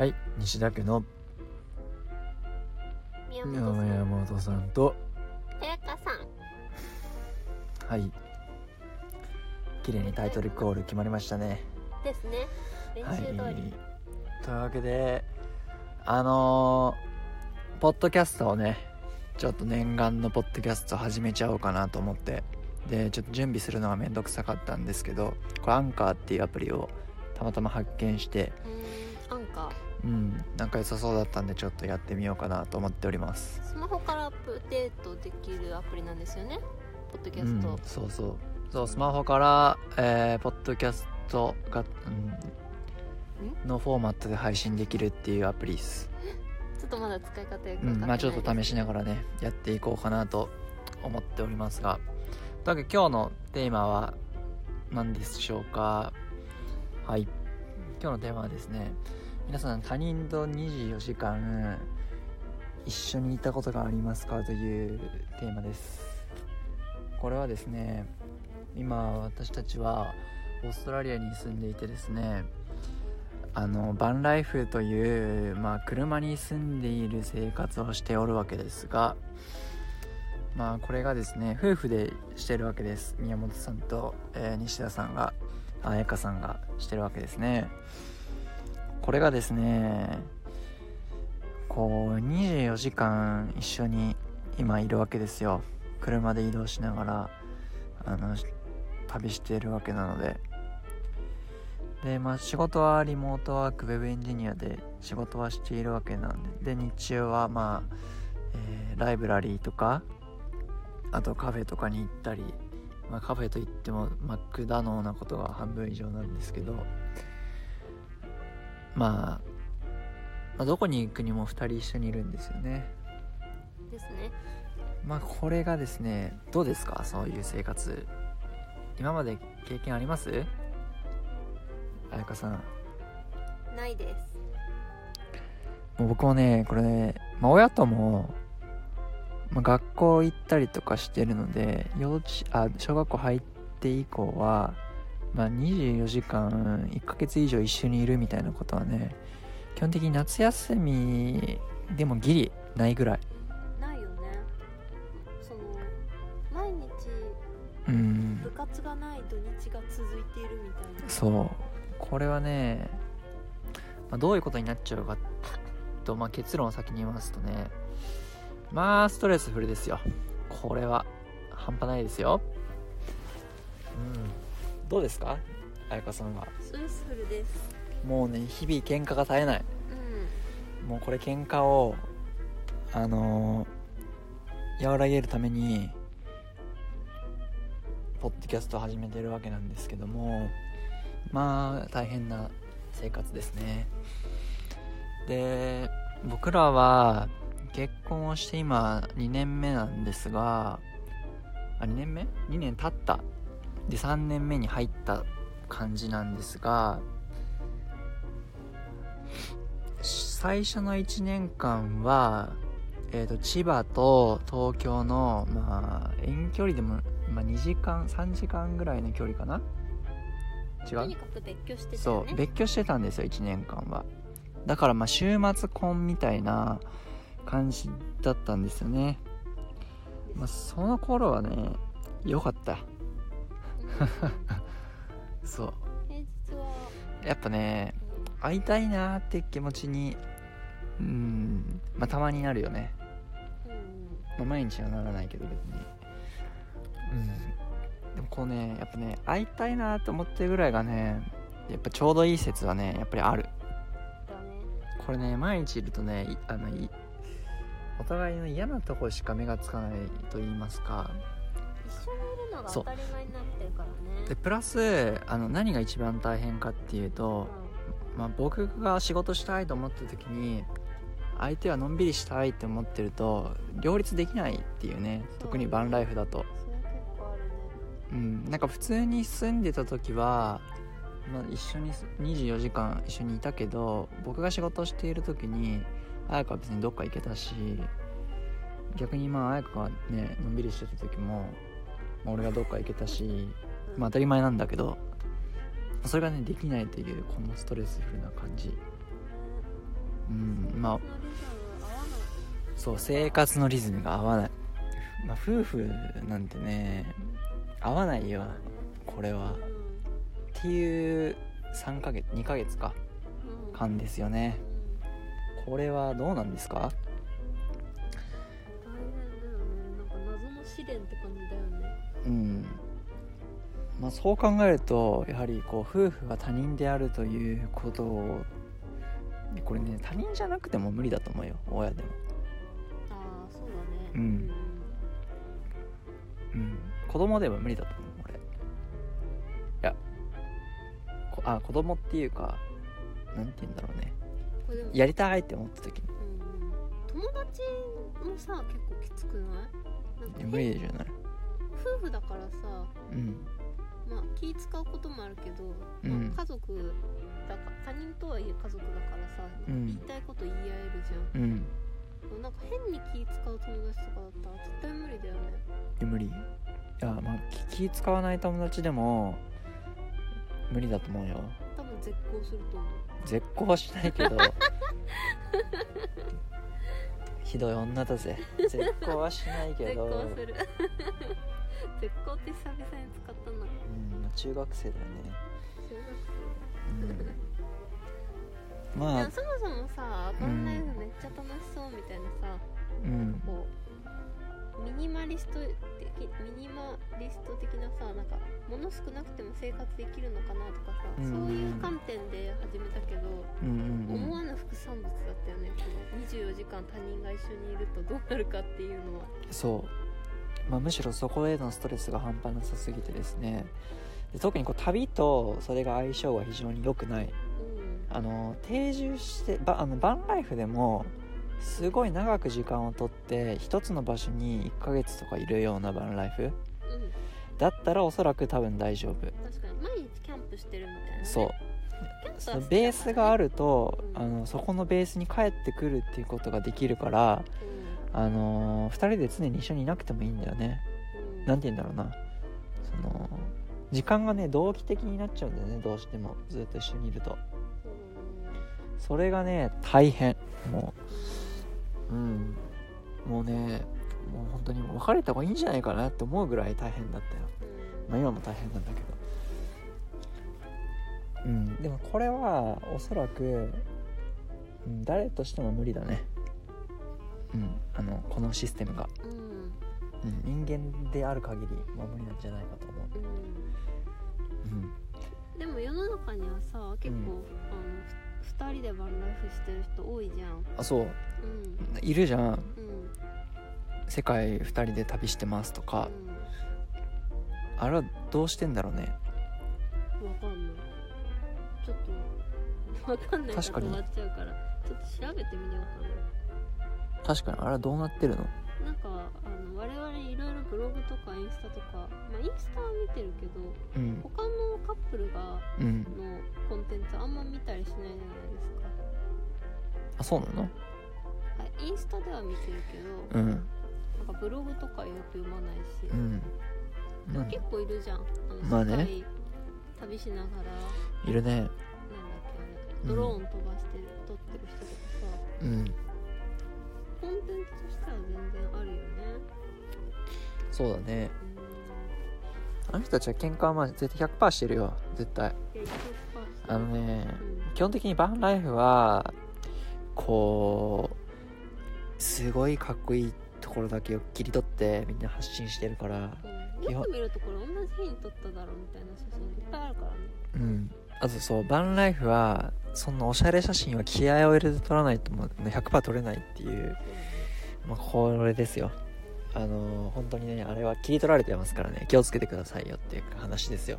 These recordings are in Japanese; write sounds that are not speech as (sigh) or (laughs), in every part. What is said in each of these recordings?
はい西田家の宮本さん山本さんと。彩香さん。はい。綺麗にタイトルコール決まりましたね。ですね。練はい習通り、というわけであのーポッドキャストをねちょっと念願のポッドキャスト始めちゃおうかなと思って。でちょっと準備するのがめんどくさかったんですけどこれアンカーっていうアプリをたまたま発見してアンカーうんなんか良さそうだったんでちょっとやってみようかなと思っております。スマホからアップデートできるアプリなんですよね。ポッドキャスト、うん、そうそう。そうスマホから、えーポッドキャストが、うん、のフォーマットで配信できるっていうアプリです、ちょっとまだ使い方よく分かってうん、ないまあちょっと試しながらねやっていこうかなと思っておりますが。というわけで今日のテーマは何でしょうか？はい。今日のテーマはですね皆さん他人と24時間一緒にいたことがありますかというテーマです。これはですね今私たちはオーストラリアに住んでいてですねあのバンライフという、まあ、車に住んでいる生活をしておるわけですがまあこれがですね夫婦でしてるわけです。宮本さんと、えー西田さんが彩香さんがしてるわけですね。これがですねこう24時間一緒に今いるわけですよ。車で移動しながらあの旅しているわけなので。でまあ仕事はリモートワークウェブエンジニアで仕事はしているわけなんで。で日中はまあ、えーライブラリーとかあとカフェとかに行ったり、まあ、カフェといってもマックダノーなことが半分以上なんですけど、まあ、まあどこに行くにも2人一緒にいるんですよね。ですね。まあこれがですねどうですか？そういう生活。今まで経験あります？彩香さん。ないです。もう僕もねこれね、まあ、親とも、まあ、学校行ったりとかしてるので幼稚あ小学校入って以降は、まあ、24時間1ヶ月以上一緒にいるみたいなことはね基本的に夏休みでもギリないぐらい。ないよね。その毎日うん。部活がない土日が続いているみたいな。そう。これはね、まあ、どういうことになっちゃうかと、まあ、結論を先に言いますとねまあストレスフルですよ。これは。半端ないですよ。うんどうですか？彩香さんは。です。もうね日々喧嘩が絶えない。うん。もうこれ喧嘩をあのー和らげるためにポッドキャストを始めてるわけなんですけどもまあ大変な生活ですね。で僕らは結婚をして今2年目なんですがあ2年目 ?2 年経ったで3年目に入った感じなんですが最初の1年間は、えー、と千葉と東京の、まあ、遠距離でも、まあ、2時間3時間ぐらいの距離かな？違う？とにかく別居してたそう別居してたんですよ1年間は。だからまあ週末婚みたいな感じだったんですよね。まあその頃はね良かった (laughs) そう。やっぱね会いたいなーって気持ちにうんまあたまになるよね、うんまあ、毎日はならないけど別に。うん。でもこうねやっぱね会いたいなーって思ってるぐらいがねやっぱちょうどいい説はねやっぱりある。これね毎日いるとねいあのいお互いの嫌なとこしか目がつかないと言いますかるのが当たり前になってるからねでプラスあの何が一番大変かっていうと、まあ、僕が仕事したいと思った時に相手はのんびりしたいって思ってると両立できないっていうね特にバンライフだと。うんそれ結構あるね。うん。なんか普通に住んでた時は、まあ、一緒に24時間一緒にいたけど僕が仕事している時に彩香は別にどっか行けたし逆にまあ彩香がねのんびりしてた時も、まあ俺がどっか行けたしまあ当たり前なんだけどそれがねできないというこのストレスフルな感じ。うんまあそう生活のリズムが合わない、まあ、夫婦なんてね合わないよこれは。っていう3ヶ月2ヶ月かうんうん間ですよね。これはどうなんですか？大変だよね。なんか謎の試練って感じうん。まあそう考えるとやはりこう夫婦が他人であるということをこれね他人じゃなくても無理だと思うよ親でも。ああそうだね。うん。うん。子供でも無理だと思う俺。いやこあ子供っていうかなんて言うんだろうね。やりたいって思った時に。うんうん。友達もさ結構きつくない？無理じゃない夫婦だからさうん。まあ気使うこともあるけど、うん。まあ、家族だか他人とはいえ家族だからさ、うん。言いたいこと言い合えるじゃん。うん。なんか変に気使う友達とかだったら絶対無理だよね。無理。いやまあ気気使わない友達でも無理だと思うよ。多分絶交すると思う。絶交はしないけど。(laughs) ひどい女だぜ。絶交はしないけ絶ど交する絶交って久々に使ったな。うんまあ中学生だよね、中学うん、まあ。やそもそもさバンライフめっちゃ楽しそうみたいなさ、うん。こうミニマリスト的ミニマリスト的なさなんか物少なくても生活できるのかなとかさ、うん。そういう観点で始めたけど、うんうんうん。思わぬ副産物だったよね。この24時間他人が一緒にいるとどうなるかっていうのは。そう、まあ、むしろそこへのストレスが半端なさすぎてですね。で特にこう旅とそれが相性が非常に良くない。うん。あの定住してばあのバンライフでもすごい長く時間をとって一つの場所に1ヶ月とかいるようなバンライフ。うん。だったらおそらく多分大丈夫。確かに。毎日キャンプしてるみたいな、ね、そう。そのベースがあるとうん。あのそこのベースに帰ってくるっていうことができるからあの2人で常に一緒にいなくてもいいんだよね。うん。うんなんて言うんだろうな。その時間がね同期的になっちゃうんだよねどうしても。ずっと一緒にいると。それがね大変。もううん。もうねもう本当に別れた方がいいんじゃないかなって思うぐらい大変だったよ。うん。まあ今も大変なんだけど。うん。でもこれはおそらく、うん、誰としても無理だねうんあのこのシステムが、うん。うん、人間である限りまあ無理なんじゃないかと思う。うん。うんでも世の中にはさ結構、うん。あのふ2人でバンライフしてる人多いじゃん。あそう。うん。いるじゃん。うん。世界2人で旅してますとか。あれはどうしてんだろうね。うんわかんない。ちょっとわかんないから確かに終わっちゃうからちょっと調べてみようか確かに。あれはどうなってるの？ななんかあの我々いろいろブログとかインスタとかまあインスタは見てるけどうん。他のカップルがうん。のコンテンツあんま見たりしないじゃないですか。あそうなの？あインスタでは見てるけどうん。なんかブログとかよく読まないし、うん。なん結構いるじゃん。あのまあね。旅しながら。いるね。なんだっけあれ。ドローン飛ばしてる、撮ってる人とかさ。うんコンテンツとしては全然あるよね。そうだね。うん。あの人たちは喧嘩はまあ絶対100%してるよ。絶対。あのねうん。基本的にバンライフはこうすごいかっこいいところだけを切り取ってみんな発信してるからうん。基本よく見るとこれ同じ日に撮っただろうみたいな写真いっぱいあるからね。うん。あとそうバンライフはそんなおしゃれ写真は気合を入れて撮らないともう100%撮れないっていう、まあ、これですよ。あのー本当にねあれは切り取られてますからね。気をつけてくださいよっていう話ですよ。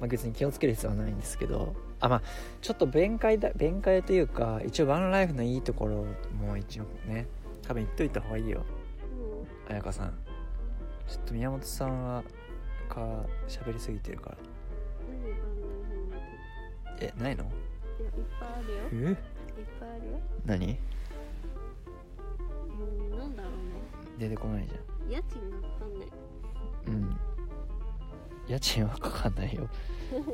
まあ、別に気をつける必要はないんですけど。あまあちょっと弁解だ弁解というか一応バンライフのいいところも一応ね多分言っといた方がいいよ。うん。彩香さん。ちょっと宮本さんはか喋りすぎてるから。えないの？いやいっぱいあるよ。え？いっぱいあるよ。何？うんなんだろうね。出てこないじゃ家賃がかかんない。んうん。家賃はかかんないよ。でも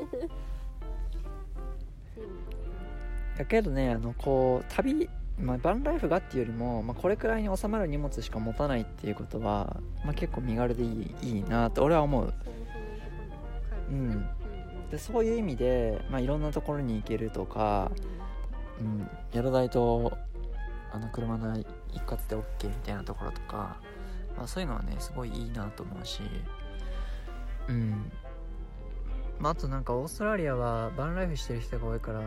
だけどねあのこう旅、まあ、バンライフがっていうよりも、まあ、これくらいに収まる荷物しか持たないっていうことは、まあ、結構身軽でいいいいなと俺は思う。そもそものところに帰るうんねうんでそういう意味で、まあ、いろんなところに行けるとか、うん、宿代とあの車の一括で OK みたいなところとか、まあ、そういうのはねすごいいいなと思うしうん。まあ、あとなんかオーストラリアはバンライフしてる人が多いから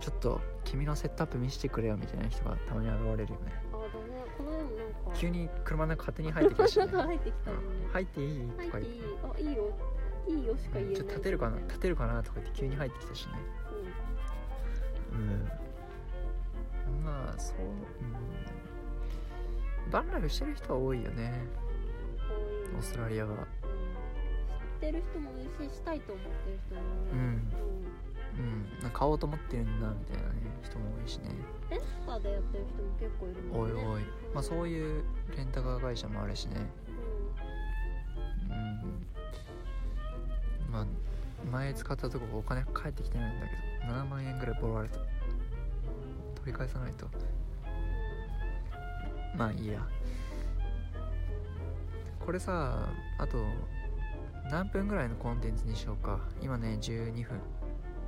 ちょっと君のセットアップ見せてくれよみたいな人がたまに現れるよね。あだねこの間もなんか急に車の中勝手に入ってきたし、ね。なんか入ってきた。ねうん。入っていい？とか言っていい。あいいよいいよしか言えないちょっと立てるかな立てるかなとか言って急に入ってきたしね。うん。まあそう、うん、バンライフしてる人は多いよね。うんオーストラリアは。うん知ってる人もいるししたいと思ってる人も多い。うん。うん。うん。なんか買おうと思ってるんだみたいなね人も多いしね。レンタでやってる人も結構いるもんね。おいおい。まあそういうレンタカー会社もあるしねまあ前使ったとこお金返ってきてないんだけど7万円ぐらいボロわれた取り返さないと。まあいいや。これさあと何分ぐらいのコンテンツにしようか。今ね12分。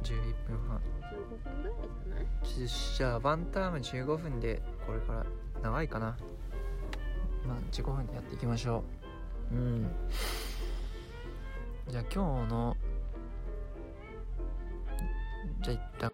11分半。15分ぐらいじゃない？じゃあワンターム15分でこれから長いかな。まあ15分でやっていきましょう。うんじゃあ今日のじゃあ一旦